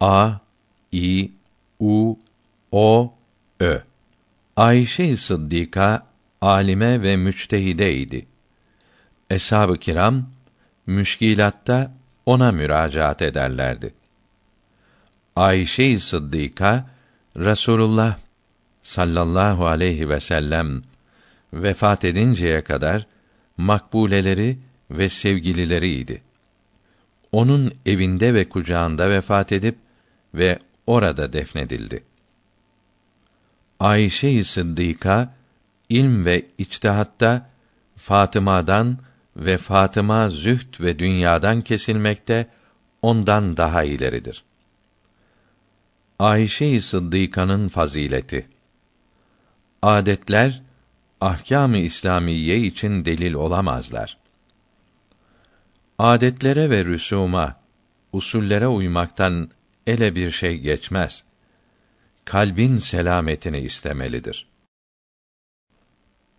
A İ U O Ö Ayşe-i Sıddika alime ve müçtehide idi. Eshab-ı kiram müşkilatta ona müracaat ederlerdi. Ayşe-i Sıddika Rasulullah sallallahu aleyhi ve sellem vefat edinceye kadar makbuleleri ve sevgilileriydi. Onun evinde ve kucağında vefat edip ve orada defnedildi. Ayşe-i ilm ve içtihatta Fatıma'dan ve Fatıma zühd ve dünyadan kesilmekte ondan daha ileridir. Ayşe-i fazileti. Adetler ahkâm-ı İslamiye için delil olamazlar. Adetlere ve rüsûma, usullere uymaktan ele bir şey geçmez. Kalbin selametini istemelidir.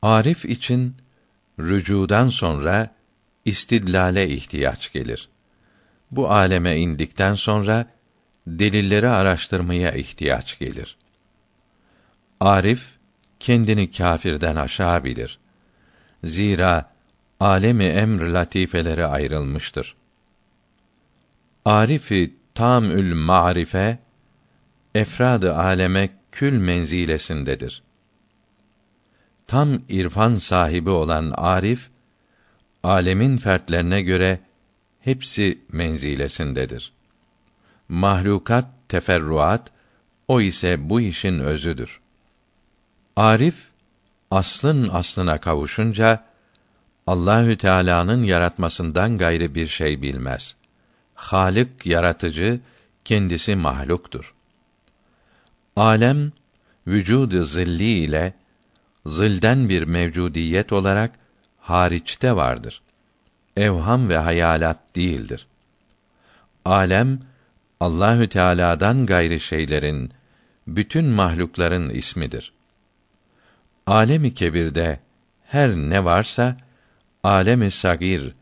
Arif için rücudan sonra istidlale ihtiyaç gelir. Bu aleme indikten sonra delilleri araştırmaya ihtiyaç gelir. Arif kendini kâfirden aşağı bilir. Zira alemi emr latifeleri ayrılmıştır. Arifi tamül marife efradı aleme kül menzilesindedir. Tam irfan sahibi olan arif alemin fertlerine göre hepsi menzilesindedir mahlukat teferruat o ise bu işin özüdür. Arif aslın aslına kavuşunca Allahü Teala'nın yaratmasından gayrı bir şey bilmez. Halik yaratıcı, kendisi mahluktur. Alem vücudu zilli ile zilden bir mevcudiyet olarak hariçte vardır. Evham ve hayalat değildir. Alem Allahü Teala'dan gayri şeylerin, bütün mahlukların ismidir. Alemi kebirde her ne varsa alemi sagir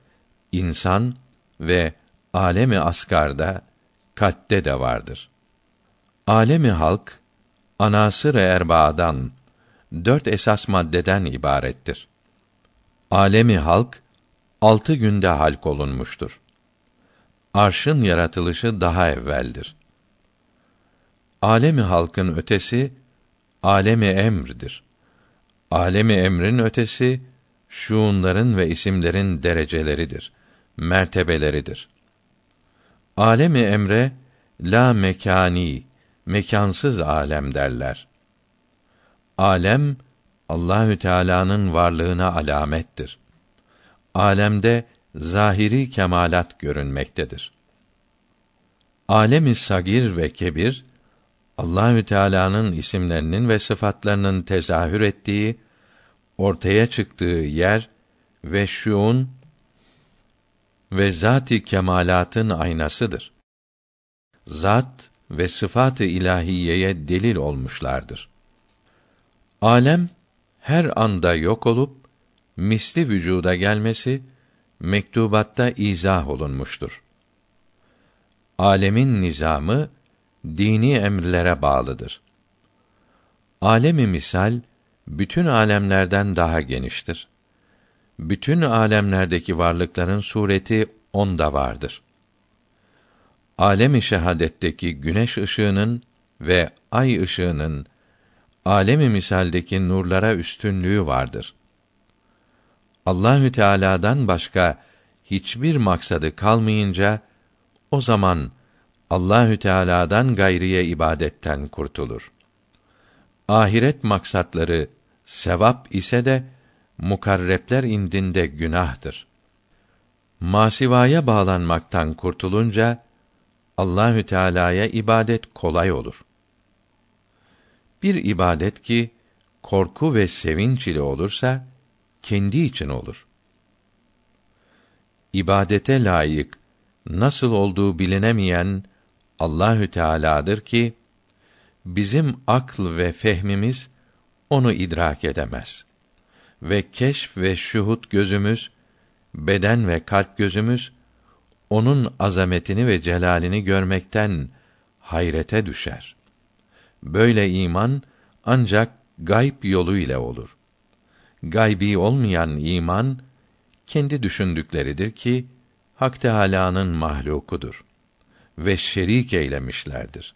insan ve alemi asgarda kalpte de vardır. Alemi halk anasır erbaadan dört esas maddeden ibarettir. Alemi halk altı günde halk olunmuştur arşın yaratılışı daha evveldir. Alemi halkın ötesi alemi emrdir. Alemi emrin ötesi şuunların ve isimlerin dereceleridir, mertebeleridir. Alemi emre la mekani, mekansız alem derler. Alem Allahü Teala'nın varlığına alamettir. Alemde zahiri kemalat görünmektedir. Alemi sagir ve kebir Allahü Teala'nın isimlerinin ve sıfatlarının tezahür ettiği, ortaya çıktığı yer ve şuun ve zat-ı kemalatın aynasıdır. Zat ve sıfat-ı ilahiyeye delil olmuşlardır. Alem her anda yok olup misli vücuda gelmesi mektubatta izah olunmuştur. Alemin nizamı dini emirlere bağlıdır. Alemi misal bütün alemlerden daha geniştir. Bütün alemlerdeki varlıkların sureti onda vardır. Alemi şehadetteki güneş ışığının ve ay ışığının alemi misaldeki nurlara üstünlüğü vardır. Allahü Teala'dan başka hiçbir maksadı kalmayınca o zaman Allahü Teala'dan gayriye ibadetten kurtulur. Ahiret maksatları sevap ise de mukarrepler indinde günahtır. Masivaya bağlanmaktan kurtulunca Allahü Teala'ya ibadet kolay olur. Bir ibadet ki korku ve sevinç ile olursa kendi için olur. İbadete layık nasıl olduğu bilinemeyen Allahü Teala'dır ki bizim akıl ve fehmimiz onu idrak edemez. Ve keşf ve şuhut gözümüz, beden ve kalp gözümüz onun azametini ve celalini görmekten hayrete düşer. Böyle iman ancak gayb yolu ile olur. Gaybi olmayan iman kendi düşündükleridir ki Hak Teâlâ'nın mahlukudur ve şerik eylemişlerdir.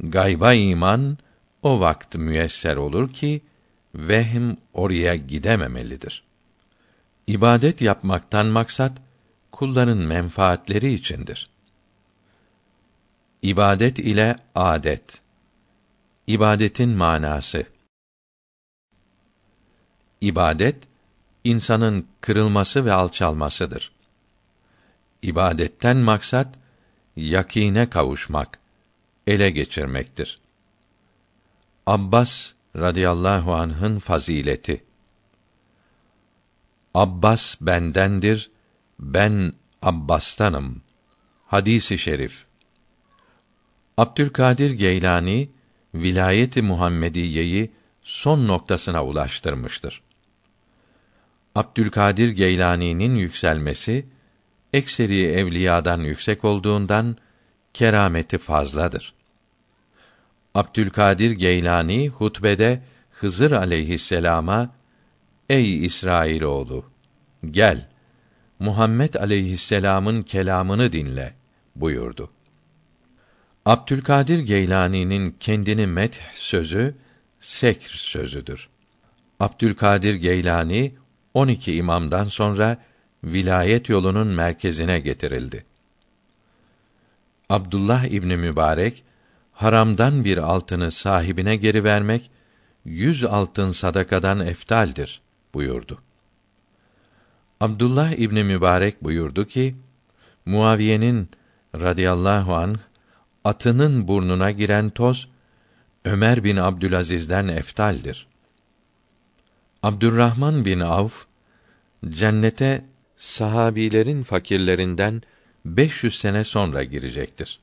Gayba iman o vakt müyesser olur ki vehm oraya gidememelidir. İbadet yapmaktan maksat kulların menfaatleri içindir. İbadet ile adet. İbadetin manası. İbadet insanın kırılması ve alçalmasıdır. İbadetten maksat yakine kavuşmak, ele geçirmektir. Abbas radıyallahu anh'ın fazileti. Abbas bendendir, ben Abbas'tanım. Hadisi şerif. Abdülkadir Geylani vilayeti Muhammediyeyi son noktasına ulaştırmıştır. Abdülkadir Geylani'nin yükselmesi ekseri evliyadan yüksek olduğundan kerameti fazladır. Abdülkadir Geylani hutbede Hızır aleyhisselama Ey İsrailoğlu gel Muhammed aleyhisselam'ın kelamını dinle buyurdu. Abdülkadir Geylani'nin kendini met sözü sekr sözüdür. Abdülkadir Geylani 12 imamdan sonra vilayet yolunun merkezine getirildi. Abdullah İbni Mübarek haramdan bir altını sahibine geri vermek yüz altın sadakadan eftaldir buyurdu. Abdullah İbni Mübarek buyurdu ki Muaviye'nin radıyallahu anh atının burnuna giren toz Ömer bin Abdülaziz'den eftaldir. Abdurrahman bin Avf cennete sahabilerin fakirlerinden 500 sene sonra girecektir.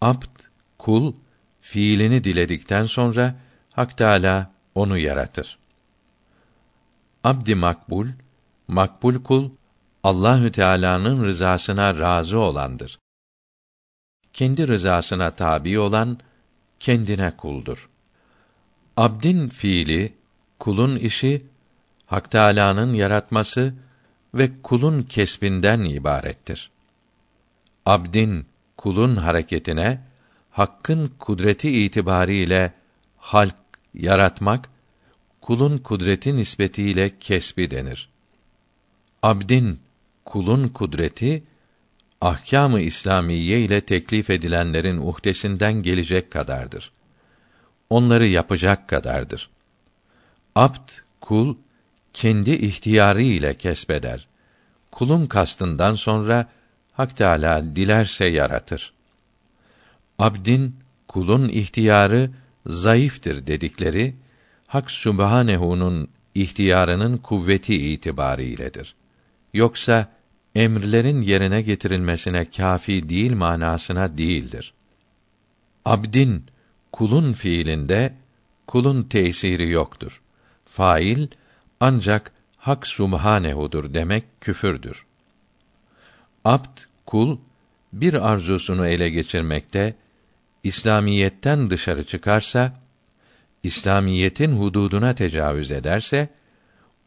Abd, kul fiilini diledikten sonra Hak Teâlâ onu yaratır. Abdi makbul, makbul kul Allahü Teala'nın rızasına razı olandır. Kendi rızasına tabi olan kendine kuldur. Abdin fiili, kulun işi Hak Teâlâ'nın yaratması ve kulun kesbinden ibarettir. Abdin, kulun hareketine Hakk'ın kudreti itibariyle halk yaratmak kulun kudreti nispetiyle kesbi denir. Abdin kulun kudreti ahkâm-ı İslamiye ile teklif edilenlerin uhdesinden gelecek kadardır. Onları yapacak kadardır. Abd kul kendi ihtiyarı ile kesbeder. Kulun kastından sonra Hak Teâlâ dilerse yaratır. Abdin kulun ihtiyarı zayıftır dedikleri Hak Sübhanehu'nun ihtiyarının kuvveti itibariyledir. Yoksa emirlerin yerine getirilmesine kafi değil manasına değildir. Abdin kulun fiilinde kulun tesiri yoktur. Fail ancak Hak Subhanehu'dur demek küfürdür. Abd kul bir arzusunu ele geçirmekte İslamiyetten dışarı çıkarsa İslamiyetin hududuna tecavüz ederse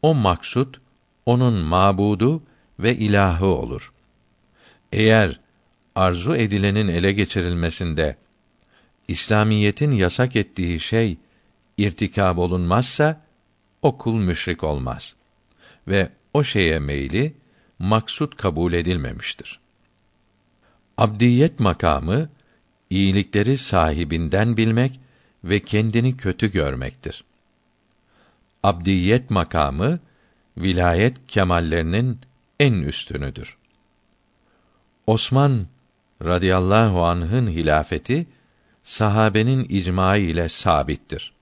o maksut onun mabudu ve ilahı olur. Eğer arzu edilenin ele geçirilmesinde İslamiyetin yasak ettiği şey irtikab olunmazsa o kul müşrik olmaz ve o şeye meyli maksut kabul edilmemiştir. Abdiyet makamı iyilikleri sahibinden bilmek ve kendini kötü görmektir. Abdiyet makamı vilayet kemallerinin en üstünüdür. Osman radıyallahu anh'ın hilafeti sahabenin icma ile sabittir.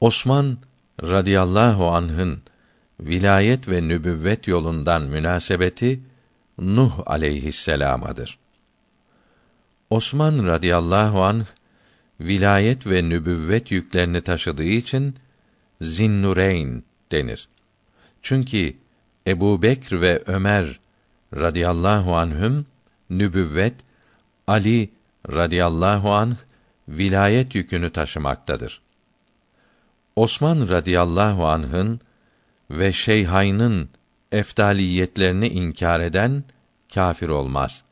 Osman radıyallahu anh'ın vilayet ve nübüvvet yolundan münasebeti Nuh aleyhisselamadır. Osman radıyallahu anh vilayet ve nübüvvet yüklerini taşıdığı için Zinnureyn denir. Çünkü Ebu Bekr ve Ömer radıyallahu anhüm nübüvvet Ali radıyallahu anh vilayet yükünü taşımaktadır. Osman radıyallahu anh'ın ve Şeyhayn'ın eftaliyetlerini inkar eden kâfir olmaz.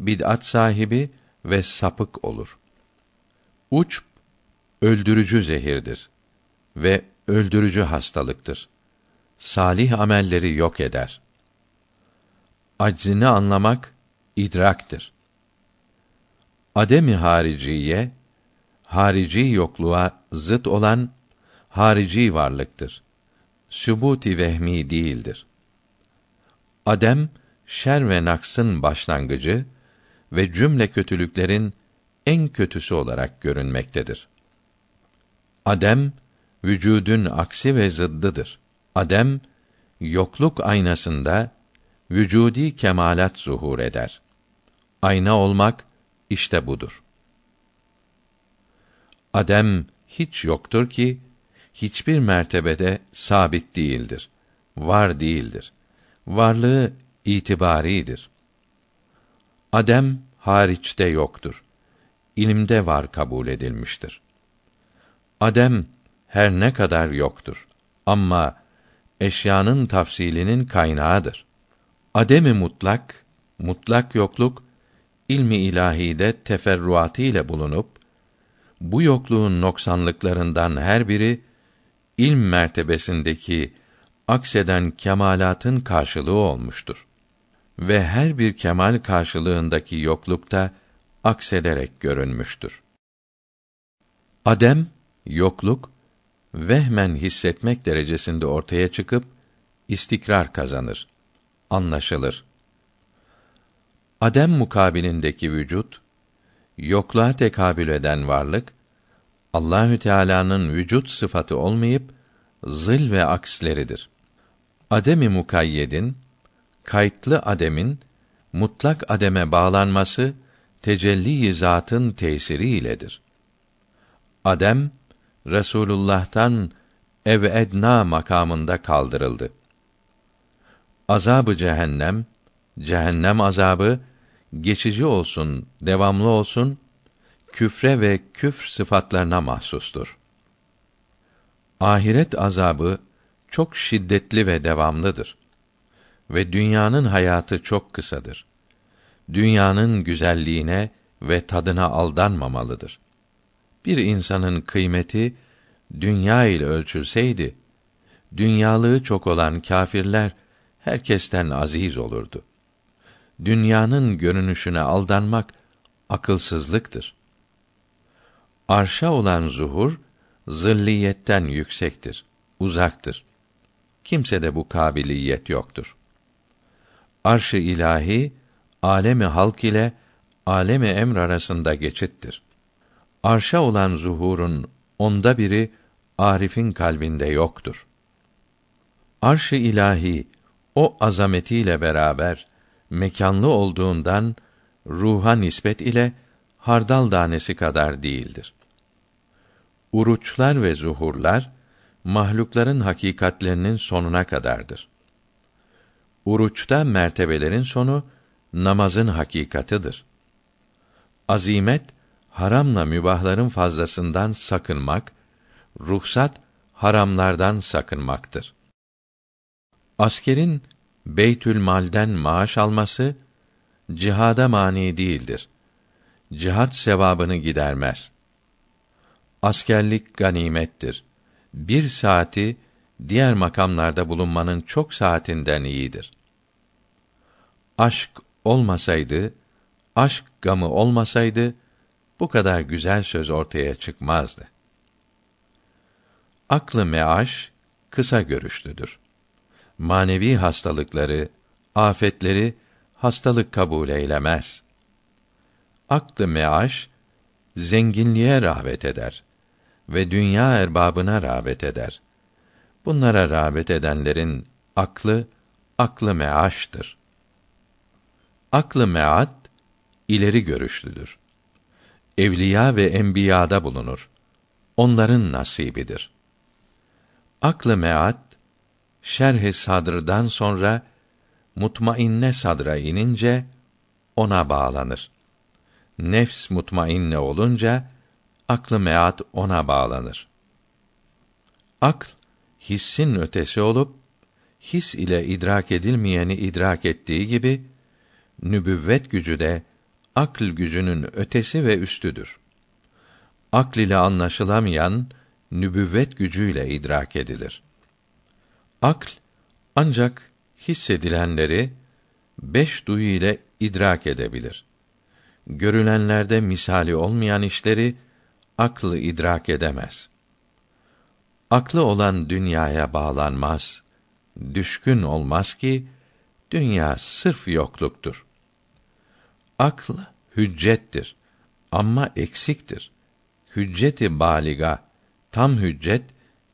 Bid'at sahibi ve sapık olur. Uçp öldürücü zehirdir ve öldürücü hastalıktır. Salih amelleri yok eder. Aczini anlamak idraktır. Ademi hariciye harici yokluğa zıt olan harici varlıktır. Sübuti vehmi değildir. Adem şer ve naksın başlangıcı ve cümle kötülüklerin en kötüsü olarak görünmektedir. Adem vücudun aksi ve zıddıdır. Adem yokluk aynasında vücudi kemalat zuhur eder. Ayna olmak işte budur. Adem hiç yoktur ki hiçbir mertebede sabit değildir. Var değildir. Varlığı itibaridir. Adem hariçte yoktur. İlimde var kabul edilmiştir. Adem her ne kadar yoktur ama eşyanın tafsilinin kaynağıdır. Ademi mutlak, mutlak yokluk ilmi ilahide teferruatı ile bulunup bu yokluğun noksanlıklarından her biri ilm mertebesindeki akseden kemalatın karşılığı olmuştur. Ve her bir kemal karşılığındaki yoklukta aksederek görünmüştür. Adem, yokluk, vehmen hissetmek derecesinde ortaya çıkıp, istikrar kazanır, anlaşılır. Adem mukabilindeki vücut, yokluğa tekabül eden varlık, Allahü Teala'nın vücut sıfatı olmayıp zıl ve aksleridir. Ademi mukayyedin kayıtlı ademin mutlak ademe bağlanması tecelli zatın tesiri iledir. Adem Resulullah'tan ev edna makamında kaldırıldı. Azabı cehennem, cehennem azabı geçici olsun, devamlı olsun, küfre ve küfr sıfatlarına mahsustur. Ahiret azabı çok şiddetli ve devamlıdır. Ve dünyanın hayatı çok kısadır. Dünyanın güzelliğine ve tadına aldanmamalıdır. Bir insanın kıymeti dünya ile ölçülseydi, dünyalığı çok olan kâfirler herkesten aziz olurdu. Dünyanın görünüşüne aldanmak akılsızlıktır. Arşa olan zuhur zilliyetten yüksektir, uzaktır. Kimse de bu kabiliyet yoktur. Arş-ı ilahi alemi halk ile alemi emr arasında geçittir. Arşa olan zuhurun onda biri Arif'in kalbinde yoktur. Arş-ı ilahi o azametiyle beraber mekanlı olduğundan ruha nispet ile hardal tanesi kadar değildir. Uruçlar ve zuhurlar mahlukların hakikatlerinin sonuna kadardır. Uruçta mertebelerin sonu namazın hakikatıdır. Azimet haramla mübahların fazlasından sakınmak, ruhsat haramlardan sakınmaktır. Askerin Beytül Mal'den maaş alması cihada mani değildir. Cihat sevabını gidermez. Askerlik ganimettir. Bir saati diğer makamlarda bulunmanın çok saatinden iyidir. Aşk olmasaydı, aşk gamı olmasaydı bu kadar güzel söz ortaya çıkmazdı. Aklı meaş kısa görüşlüdür. Manevi hastalıkları, afetleri hastalık kabul eylemez. Aklı meaş zenginliğe rağbet eder ve dünya erbabına rağbet eder. Bunlara rağbet edenlerin aklı aklı meaştır. Aklı meat ileri görüşlüdür. Evliya ve enbiyada bulunur. Onların nasibidir. Aklı meat şerh-i sadrdan sonra mutmainne sadra inince ona bağlanır. nefs mutmainne olunca aklı meat ona bağlanır. Akl hissin ötesi olup his ile idrak edilmeyeni idrak ettiği gibi nübüvvet gücü de akl gücünün ötesi ve üstüdür. Akl ile anlaşılamayan nübüvvet gücüyle idrak edilir. Akl ancak hissedilenleri beş duyu ile idrak edebilir. Görülenlerde misali olmayan işleri aklı idrak edemez. Aklı olan dünyaya bağlanmaz, düşkün olmaz ki dünya sırf yokluktur. Akl hüccettir ama eksiktir. Hücceti baliga, tam hüccet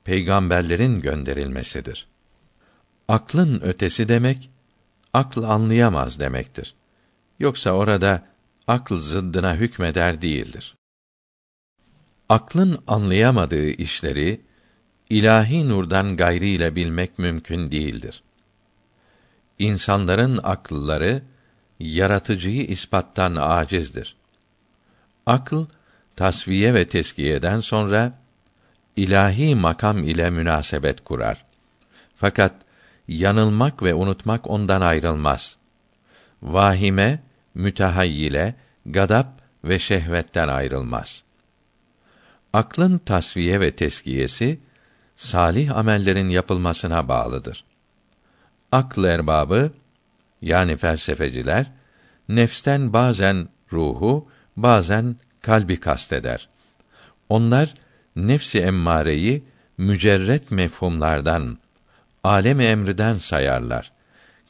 peygamberlerin gönderilmesidir. Aklın ötesi demek akıl anlayamaz demektir. Yoksa orada akıl zıddına hükmeder değildir. Aklın anlayamadığı işleri ilahi nurdan gayriyle bilmek mümkün değildir. İnsanların akılları yaratıcıyı ispattan acizdir. Akıl tasviye ve teskiyeden sonra ilahi makam ile münasebet kurar. Fakat yanılmak ve unutmak ondan ayrılmaz. Vahime, mütehayyile, gadap ve şehvetten ayrılmaz. Aklın tasviye ve teskiyesi salih amellerin yapılmasına bağlıdır. Akl erbabı yani felsefeciler nefsten bazen ruhu, bazen kalbi kasteder. Onlar nefsi emmareyi mücerret mefhumlardan, alem emriden sayarlar.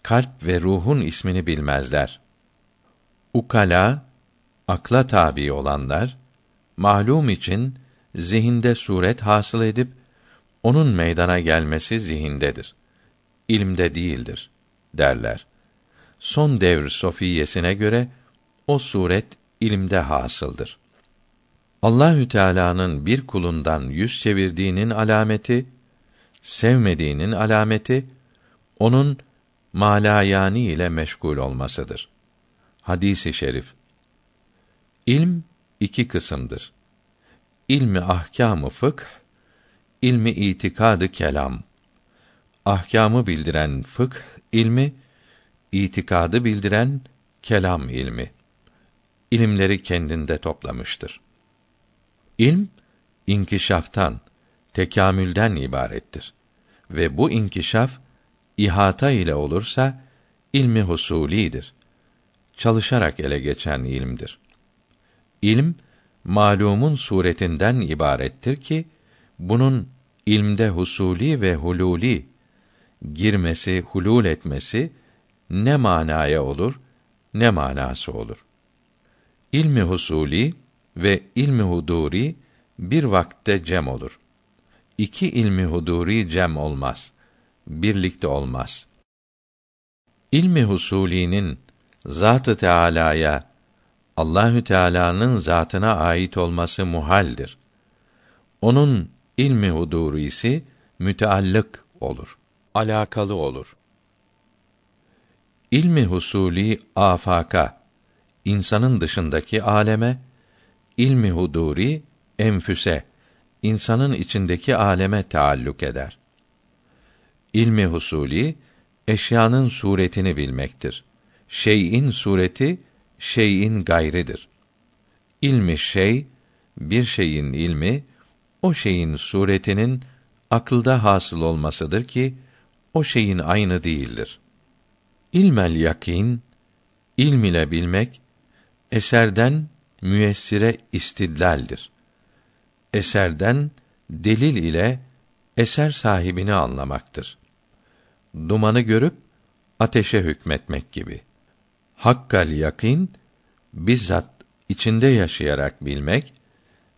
Kalp ve ruhun ismini bilmezler. Ukala, akla tabi olanlar, malum için zihinde suret hasıl edip onun meydana gelmesi zihindedir. İlimde değildir derler. Son devr sofiyesine göre o suret ilimde hasıldır. Allahü Teala'nın bir kulundan yüz çevirdiğinin alameti, sevmediğinin alameti onun malayani ile meşgul olmasıdır. Hadisi şerif. İlm iki kısımdır. İlmi ahkamı fıkh, ilmi itikadı kelam. Ahkamı bildiren fıkh ilmi, itikadı bildiren kelam ilmi. İlimleri kendinde toplamıştır. İlm inkişaftan, tekamülden ibarettir. Ve bu inkişaf ihata ile olursa ilmi husulidir. Çalışarak ele geçen ilimdir. İlm malumun suretinden ibarettir ki bunun ilmde husuli ve hululi girmesi, hulul etmesi ne manaya olur, ne manası olur. İlmi husuli ve ilmi huduri bir vakte cem olur. İki ilmi huduri cem olmaz. Birlikte olmaz. İlmi husulinin Zat-ı Teala'ya Allahü Teala'nın zatına ait olması muhaldir. Onun ilmi hudurisi müteallık olur, alakalı olur. İlmi husuli afaka, insanın dışındaki aleme, ilmi huduri enfüse, insanın içindeki aleme taalluk eder. İlmi husuli eşyanın suretini bilmektir. Şeyin sureti şeyin gayridir. İlmi şey bir şeyin ilmi o şeyin suretinin akılda hasıl olmasıdır ki o şeyin aynı değildir. İlmel yakin ilm ile bilmek eserden müessire istidlaldir. Eserden delil ile eser sahibini anlamaktır. Dumanı görüp ateşe hükmetmek gibi. Hakkal yakin bizzat içinde yaşayarak bilmek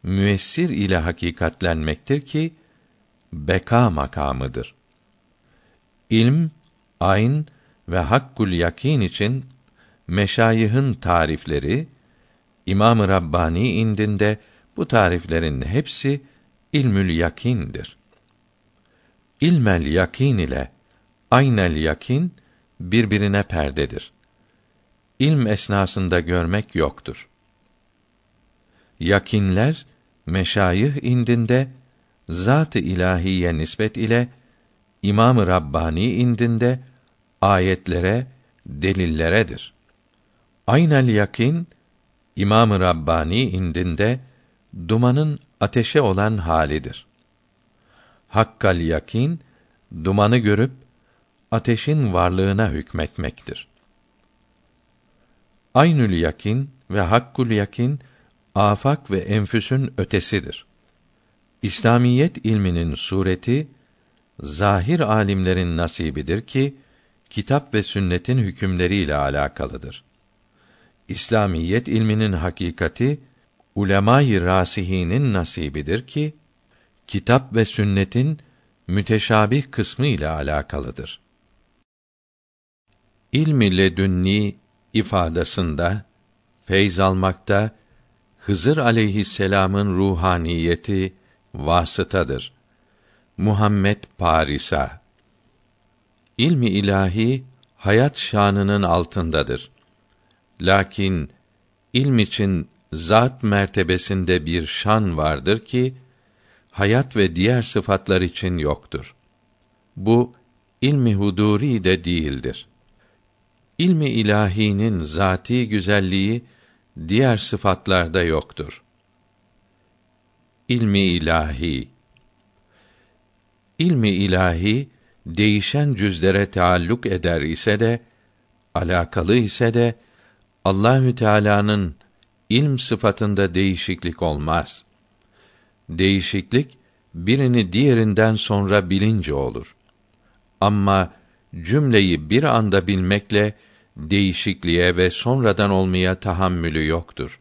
müessir ile hakikatlenmektir ki beka makamıdır. İlm, ayn ve hakkul yakin için meşayihın tarifleri İmam-ı Rabbani indinde bu tariflerin hepsi ilmül yakindir. İlmel yakin ile aynel yakin birbirine perdedir. İlm esnasında görmek yoktur. Yakinler meşayih indinde zat-ı ilahiye nispet ile İmam-ı Rabbani indinde ayetlere, delilleredir. Aynel yakin İmam-ı Rabbani indinde dumanın ateşe olan halidir. Hakkal yakin dumanı görüp ateşin varlığına hükmetmektir. Aynül yakin ve hakkul yakin afak ve enfüsün ötesidir. İslamiyet ilminin sureti zahir alimlerin nasibidir ki kitap ve sünnetin hükümleriyle alakalıdır. İslamiyet ilminin hakikati ulemayı rasihinin nasibidir ki kitap ve sünnetin müteşabih kısmı ile alakalıdır. İlmi ledünni ifadasında feyz almakta Hızır aleyhisselam'ın ruhaniyeti vasıtadır. Muhammed Parisa İlmi ilahi hayat şanının altındadır. Lakin ilm için zat mertebesinde bir şan vardır ki hayat ve diğer sıfatlar için yoktur. Bu ilmi huduri de değildir. İlmi ilahinin zati güzelliği diğer sıfatlarda yoktur. İlmi ilahi İlmi ilahi değişen cüzlere taalluk eder ise de alakalı ise de Allahü Teala'nın ilm sıfatında değişiklik olmaz. Değişiklik birini diğerinden sonra bilince olur. Ama cümleyi bir anda bilmekle değişikliğe ve sonradan olmaya tahammülü yoktur.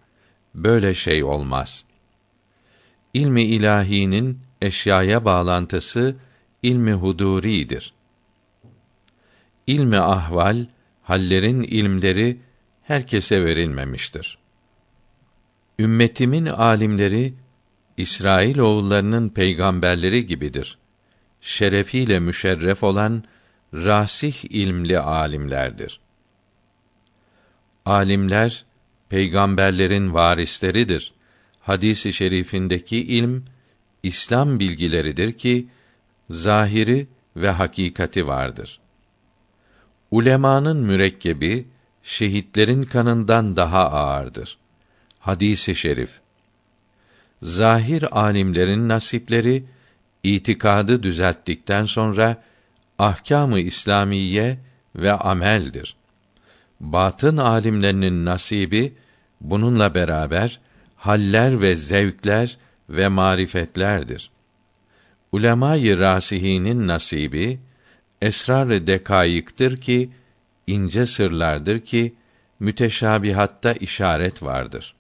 Böyle şey olmaz. İlmi ilahinin eşyaya bağlantısı ilmi huduridir. İlmi ahval, hallerin ilmleri herkese verilmemiştir. Ümmetimin alimleri İsrail oğullarının peygamberleri gibidir. Şerefiyle müşerref olan rasih ilmli alimlerdir. Alimler peygamberlerin varisleridir. Hadisi şerifindeki ilm İslam bilgileridir ki zahiri ve hakikati vardır. Ulemanın mürekkebi şehitlerin kanından daha ağırdır. Hadisi şerif. Zahir alimlerin nasipleri itikadı düzelttikten sonra ahkamı İslamiye ve ameldir. Batın alimlerinin nasibi bununla beraber haller ve zevkler ve marifetlerdir. Ulemayı rasihinin nasibi esrar-ı dekayıktır ki ince sırlardır ki müteşabihatta işaret vardır.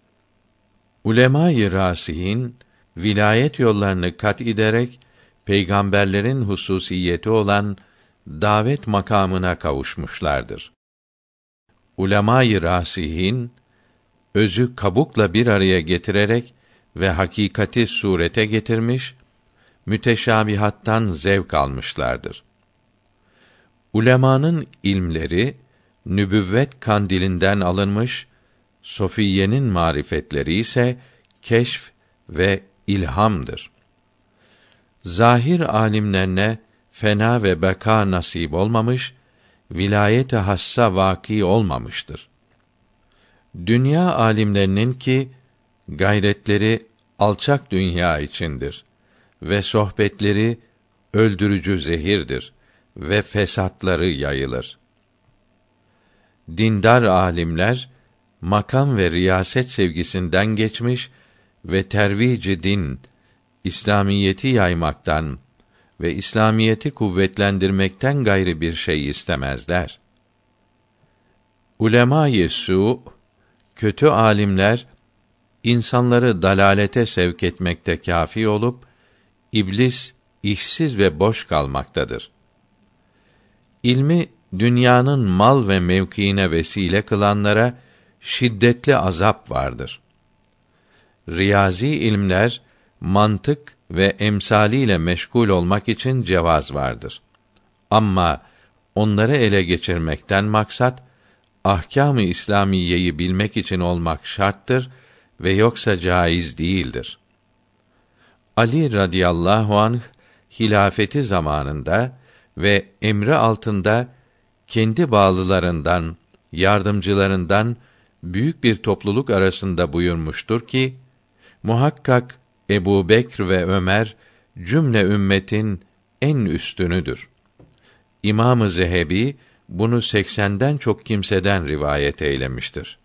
Ulemayı rasihin vilayet yollarını kat ederek peygamberlerin hususiyeti olan davet makamına kavuşmuşlardır. Ulemayı rasihin özü kabukla bir araya getirerek ve hakikati surete getirmiş, müteşabihattan zevk almışlardır. Ulemanın ilmleri nübüvvet kandilinden alınmış, sofiyenin marifetleri ise keşf ve ilhamdır. Zahir alimlerine fena ve beka nasip olmamış, vilayete hassa vaki olmamıştır. Dünya alimlerinin ki gayretleri alçak dünya içindir ve sohbetleri öldürücü zehirdir ve fesatları yayılır. Dindar alimler makam ve riyaset sevgisinden geçmiş ve tervici din İslamiyeti yaymaktan ve İslamiyeti kuvvetlendirmekten gayrı bir şey istemezler. Ulema-i kötü alimler insanları dalalete sevk etmekte kafi olup iblis işsiz ve boş kalmaktadır. İlmi dünyanın mal ve mevkiine vesile kılanlara şiddetli azap vardır. Riyazi ilimler mantık ve emsaliyle meşgul olmak için cevaz vardır. Ama onları ele geçirmekten maksat ahkâm-ı İslamiyeyi bilmek için olmak şarttır ve yoksa caiz değildir. Ali radıyallahu anh hilafeti zamanında ve emri altında kendi bağlılarından, yardımcılarından büyük bir topluluk arasında buyurmuştur ki muhakkak Ebu Bekr ve Ömer cümle ümmetin en üstünüdür. İmam-ı Zehebi bunu seksenden çok kimseden rivayet eylemiştir.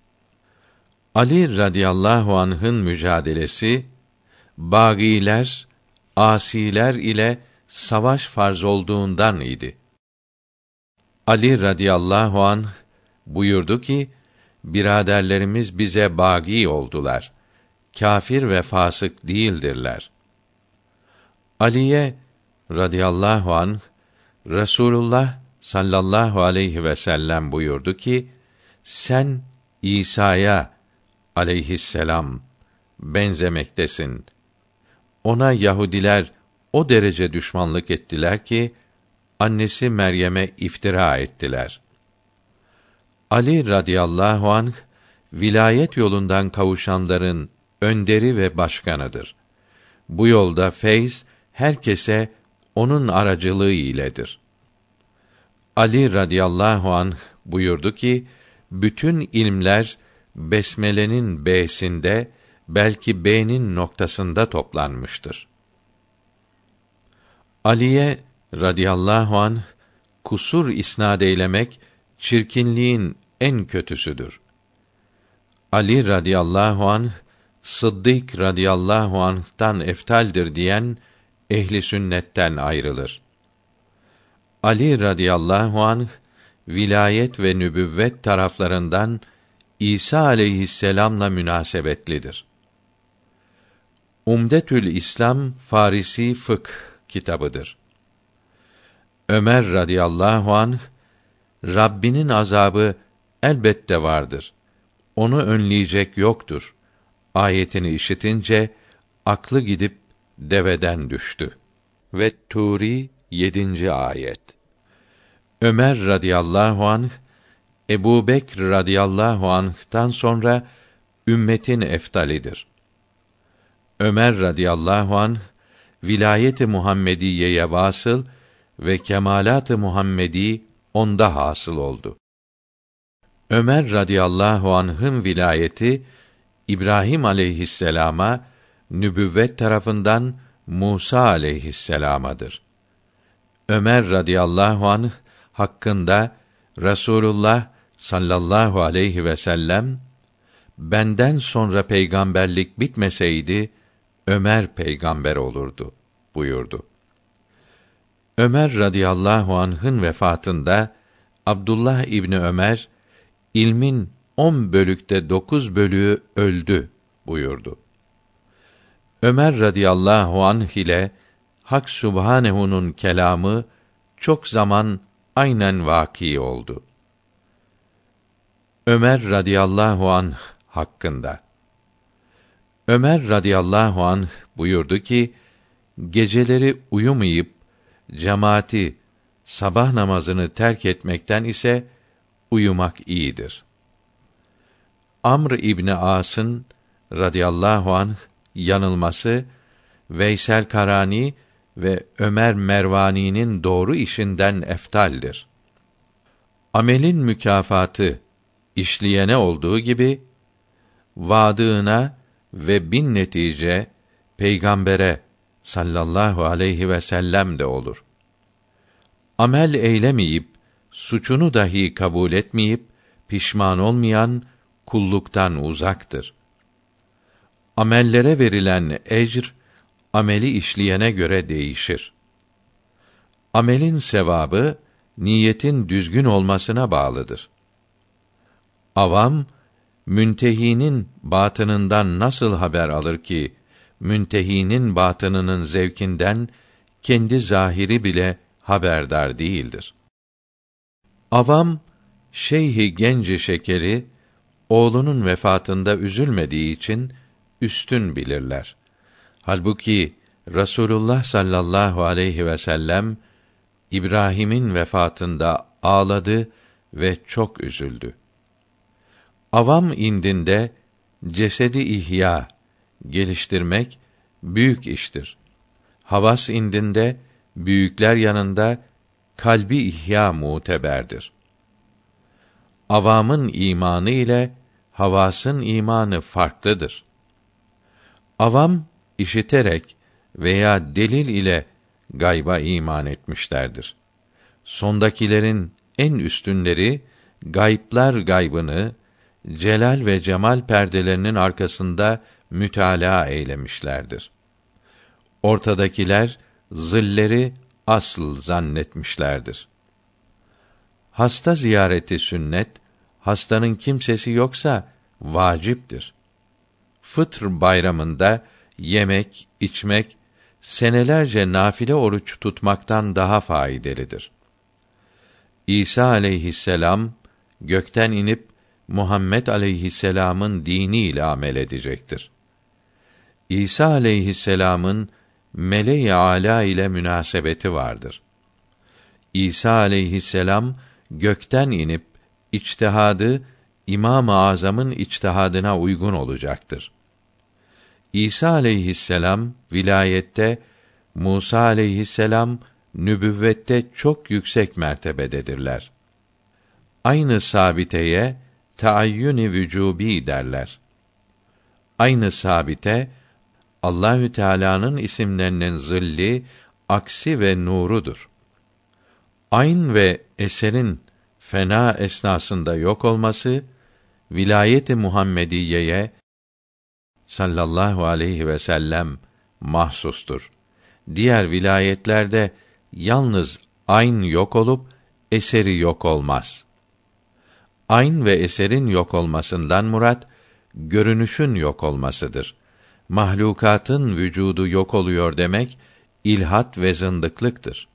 Ali radıyallahu anh'ın mücadelesi bagiler, asiler ile savaş farz olduğundan idi. Ali radıyallahu anh buyurdu ki, biraderlerimiz bize bagi oldular. Kafir ve fasık değildirler. Aliye radıyallahu anh Resulullah sallallahu aleyhi ve sellem buyurdu ki sen İsa'ya aleyhisselam benzemektesin. Ona Yahudiler o derece düşmanlık ettiler ki annesi Meryem'e iftira ettiler. Ali radıyallahu anh vilayet yolundan kavuşanların önderi ve başkanıdır. Bu yolda feyz herkese onun aracılığı iledir. Ali radıyallahu anh buyurdu ki, bütün ilmler besmelenin b'sinde belki b'nin noktasında toplanmıştır. Aliye radıyallahu an kusur isnad eylemek çirkinliğin en kötüsüdür. Ali radıyallahu an Sıddık radıyallahu anh'tan eftaldir diyen ehli sünnetten ayrılır. Ali radıyallahu anh vilayet ve nübüvvet taraflarından İsa aleyhisselamla münasebetlidir. Umdetül İslam Farisi Fıkh kitabıdır. Ömer radıyallahu anh Rabbinin azabı elbette vardır. Onu önleyecek yoktur. Ayetini işitince aklı gidip deveden düştü. Ve Turi 7. ayet. Ömer radıyallahu anh Ebu Bekr radıyallahu anh'tan sonra ümmetin eftalidir. Ömer radıyallahu anh vilayeti Muhammediyeye vasıl ve kemalat-ı Muhammedi onda hasıl oldu. Ömer radıyallahu anh'ın vilayeti İbrahim aleyhisselama nübüvvet tarafından Musa aleyhisselamadır. Ömer radıyallahu anh hakkında Rasulullah sallallahu aleyhi ve sellem benden sonra peygamberlik bitmeseydi Ömer peygamber olurdu buyurdu. Ömer radıyallahu anh'ın vefatında Abdullah İbni Ömer ilmin on bölükte dokuz bölüğü öldü buyurdu. Ömer radıyallahu anh ile Hak Subhanehu'nun kelamı çok zaman aynen vaki oldu. Ömer radıyallahu anh hakkında Ömer radıyallahu anh buyurdu ki geceleri uyumayıp cemaati sabah namazını terk etmekten ise uyumak iyidir. Amr İbni As'ın radıyallahu anh yanılması Veysel Karani ve Ömer Mervani'nin doğru işinden eftaldir. Amelin mükafatı işleyene olduğu gibi vaadına ve bin netice peygambere sallallahu aleyhi ve sellem de olur. Amel eylemeyip suçunu dahi kabul etmeyip pişman olmayan kulluktan uzaktır. Amellere verilen ecr ameli işleyene göre değişir. Amelin sevabı niyetin düzgün olmasına bağlıdır. Avam müntehinin batınından nasıl haber alır ki müntehinin batınının zevkinden kendi zahiri bile haberdar değildir. Avam şeyhi genci şekeri oğlunun vefatında üzülmediği için üstün bilirler. Halbuki Rasulullah sallallahu aleyhi ve sellem İbrahim'in vefatında ağladı ve çok üzüldü. Avam indinde cesedi ihya geliştirmek büyük iştir. Havas indinde büyükler yanında kalbi ihya muteberdir. Avamın imanı ile havasın imanı farklıdır. Avam işiterek veya delil ile gayba iman etmişlerdir. Sondakilerin en üstünleri gayplar gaybını celal ve cemal perdelerinin arkasında mütalaa eylemişlerdir. Ortadakiler zilleri asıl zannetmişlerdir. Hasta ziyareti sünnet, hastanın kimsesi yoksa vaciptir. Fıtr bayramında yemek, içmek senelerce nafile oruç tutmaktan daha faydalıdır. İsa aleyhisselam gökten inip Muhammed aleyhisselam'ın dini ile amel edecektir. İsa aleyhisselam'ın meleği ala ile münasebeti vardır. İsa aleyhisselam gökten inip içtihadı İmam-ı Azam'ın içtihadına uygun olacaktır. İsa aleyhisselam vilayette, Musa aleyhisselam nübüvvette çok yüksek mertebededirler. Aynı sabiteye taayyün vücubi derler. Aynı sabite Allahü Teala'nın isimlerinin zilli, aksi ve nurudur. Ayn ve eserin fena esnasında yok olması vilayet-i Muhammediyeye sallallahu aleyhi ve sellem mahsustur. Diğer vilayetlerde yalnız ayn yok olup eseri yok olmaz. Ayn ve eserin yok olmasından murat görünüşün yok olmasıdır. Mahlukatın vücudu yok oluyor demek ilhat ve zındıklıktır.